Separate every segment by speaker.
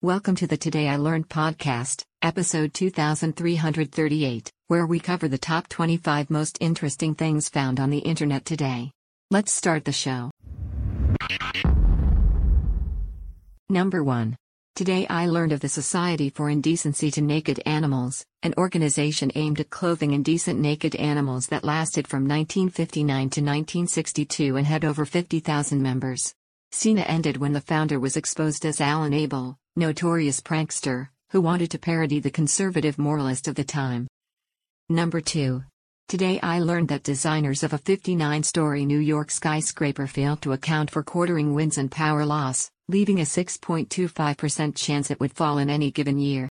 Speaker 1: Welcome to the Today I Learned podcast, episode 2338, where we cover the top 25 most interesting things found on the internet today. Let's start the show. Number 1. Today I learned of the Society for Indecency to Naked Animals, an organization aimed at clothing indecent naked animals that lasted from 1959 to 1962 and had over 50,000 members. SINA ended when the founder was exposed as Alan Abel, notorious prankster, who wanted to parody the conservative moralist of the time. Number 2. Today I learned that designers of a 59 story New York skyscraper failed to account for quartering winds and power loss, leaving a 6.25% chance it would fall in any given year.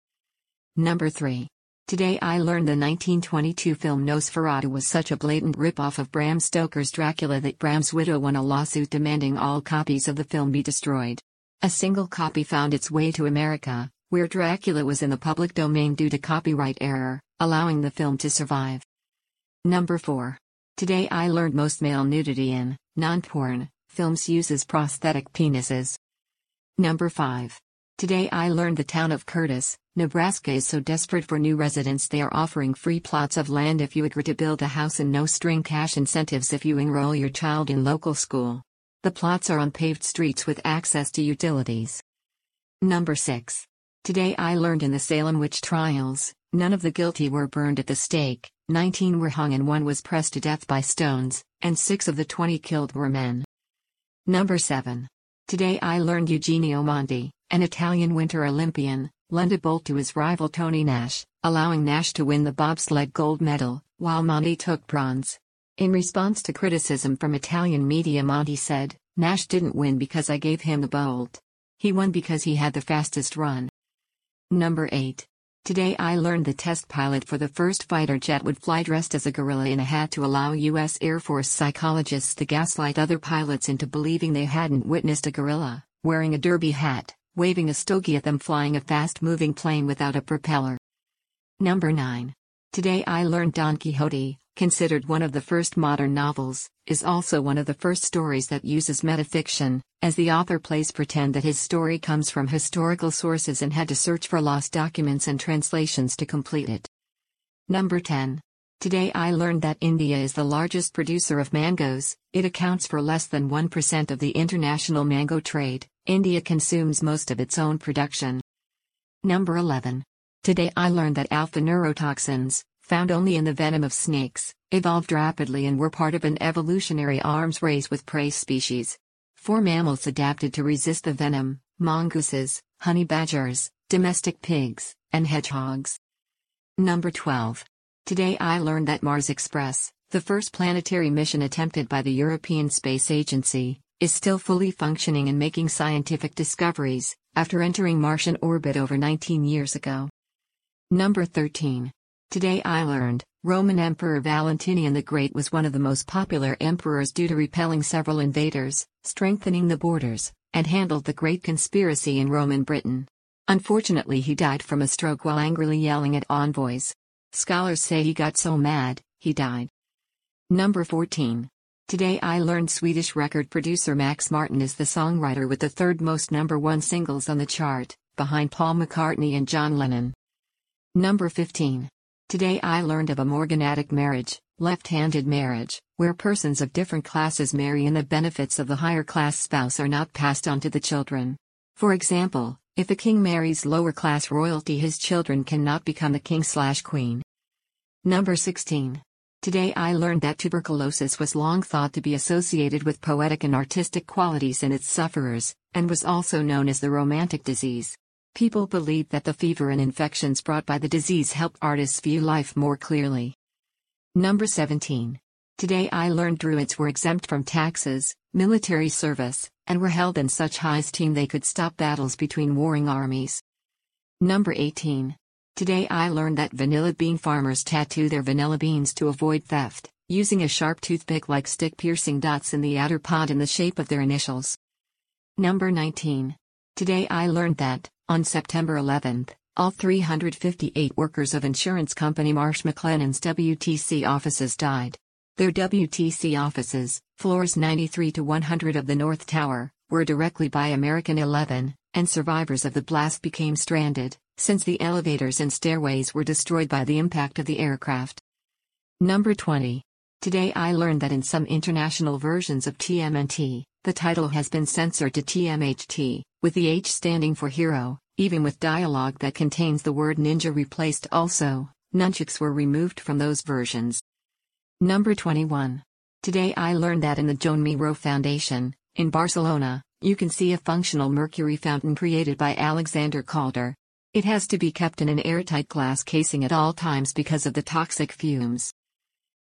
Speaker 1: Number 3. Today I learned the 1922 film Nosferatu was such a blatant ripoff of Bram Stoker's Dracula that Bram's widow won a lawsuit demanding all copies of the film be destroyed. A single copy found its way to America, where Dracula was in the public domain due to copyright error, allowing the film to survive. Number 4. Today I learned most male nudity in non porn films uses prosthetic penises. Number 5. Today I learned the town of Curtis, Nebraska is so desperate for new residents they are offering free plots of land if you agree to build a house and no string cash incentives if you enroll your child in local school. The plots are on paved streets with access to utilities. Number 6. Today I learned in the Salem witch trials, none of the guilty were burned at the stake, 19 were hung and one was pressed to death by stones, and 6 of the 20 killed were men. Number 7. Today I learned Eugenio Monti, an Italian Winter Olympian, lent a bolt to his rival Tony Nash, allowing Nash to win the bobsled gold medal, while Monti took bronze. In response to criticism from Italian media, Monti said, Nash didn't win because I gave him the bolt. He won because he had the fastest run. Number 8. Today I learned the test pilot for the first fighter jet would fly dressed as a gorilla in a hat to allow U.S. Air Force psychologists to gaslight other pilots into believing they hadn't witnessed a gorilla, wearing a derby hat waving a stogie at them flying a fast moving plane without a propeller. Number 9. Today I learned Don Quixote, considered one of the first modern novels, is also one of the first stories that uses metafiction, as the author plays pretend that his story comes from historical sources and had to search for lost documents and translations to complete it. Number 10. Today I learned that India is the largest producer of mangoes, it accounts for less than 1% of the international mango trade, India consumes most of its own production. Number 11. Today I learned that alpha neurotoxins, found only in the venom of snakes, evolved rapidly and were part of an evolutionary arms race with prey species. Four mammals adapted to resist the venom mongooses, honey badgers, domestic pigs, and hedgehogs. Number 12. Today I learned that Mars Express, the first planetary mission attempted by the European Space Agency, is still fully functioning and making scientific discoveries, after entering Martian orbit over 19 years ago. Number 13. Today I learned, Roman Emperor Valentinian the Great was one of the most popular emperors due to repelling several invaders, strengthening the borders, and handled the Great Conspiracy in Roman Britain. Unfortunately he died from a stroke while angrily yelling at envoys. Scholars say he got so mad, he died. Number 14. Today I learned Swedish record producer Max Martin is the songwriter with the third most number one singles on the chart, behind Paul McCartney and John Lennon. Number 15. Today I learned of a morganatic marriage, left-handed marriage, where persons of different classes marry and the benefits of the higher class spouse are not passed on to the children. For example, if a king marries lower class royalty his children cannot become the king slash queen. Number 16. Today I learned that tuberculosis was long thought to be associated with poetic and artistic qualities in its sufferers, and was also known as the romantic disease. People believed that the fever and infections brought by the disease helped artists view life more clearly. Number 17. Today I learned Druids were exempt from taxes, military service, and were held in such high esteem they could stop battles between warring armies. Number 18. Today I learned that vanilla bean farmers tattoo their vanilla beans to avoid theft, using a sharp toothpick like stick piercing dots in the outer pod in the shape of their initials. Number 19. Today I learned that, on September 11th, all 358 workers of insurance company Marsh McLennan's WTC offices died. Their WTC offices, floors 93 to 100 of the North Tower, were directly by American 11, and survivors of the blast became stranded, since the elevators and stairways were destroyed by the impact of the aircraft. Number 20. Today I learned that in some international versions of TMNT, the title has been censored to TMHT, with the H standing for hero, even with dialogue that contains the word ninja replaced also, nunchucks were removed from those versions. Number 21. Today I learned that in the Joan Miró Foundation, in Barcelona, you can see a functional mercury fountain created by Alexander Calder. It has to be kept in an airtight glass casing at all times because of the toxic fumes.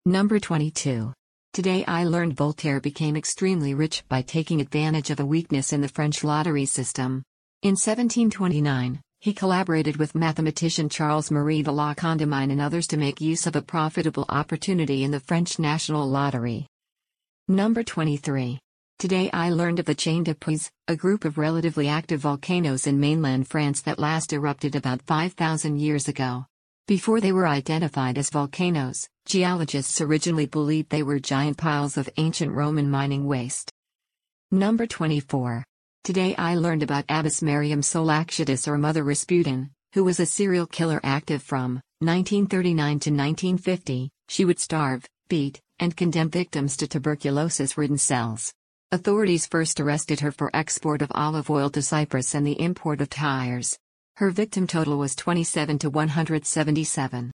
Speaker 1: Number 22. Today I learned Voltaire became extremely rich by taking advantage of a weakness in the French lottery system. In 1729, he collaborated with mathematician Charles Marie de la Condamine and others to make use of a profitable opportunity in the French national lottery. Number 23. Today I learned of the Chaîne des Puys, a group of relatively active volcanoes in mainland France that last erupted about 5,000 years ago. Before they were identified as volcanoes, geologists originally believed they were giant piles of ancient Roman mining waste. Number 24. Today I learned about Abbess Mariam Soulakiotis or Mother Rasputin, who was a serial killer active from 1939 to 1950. She would starve, beat, and condemn victims to tuberculosis ridden cells. Authorities first arrested her for export of olive oil to Cyprus and the import of tires. Her victim total was 27 to 177.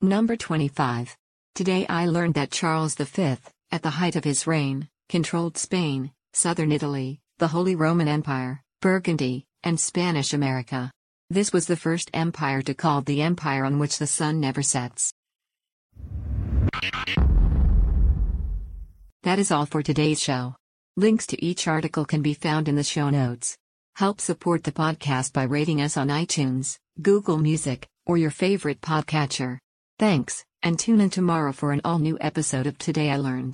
Speaker 1: Number 25. Today I learned that Charles V, at the height of his reign, controlled Spain, southern Italy, the Holy Roman Empire, Burgundy, and Spanish America. This was the first empire to call the empire on which the sun never sets. That is all for today's show. Links to each article can be found in the show notes. Help support the podcast by rating us on iTunes, Google Music, or your favorite podcatcher. Thanks, and tune in tomorrow for an all new episode of Today I Learned.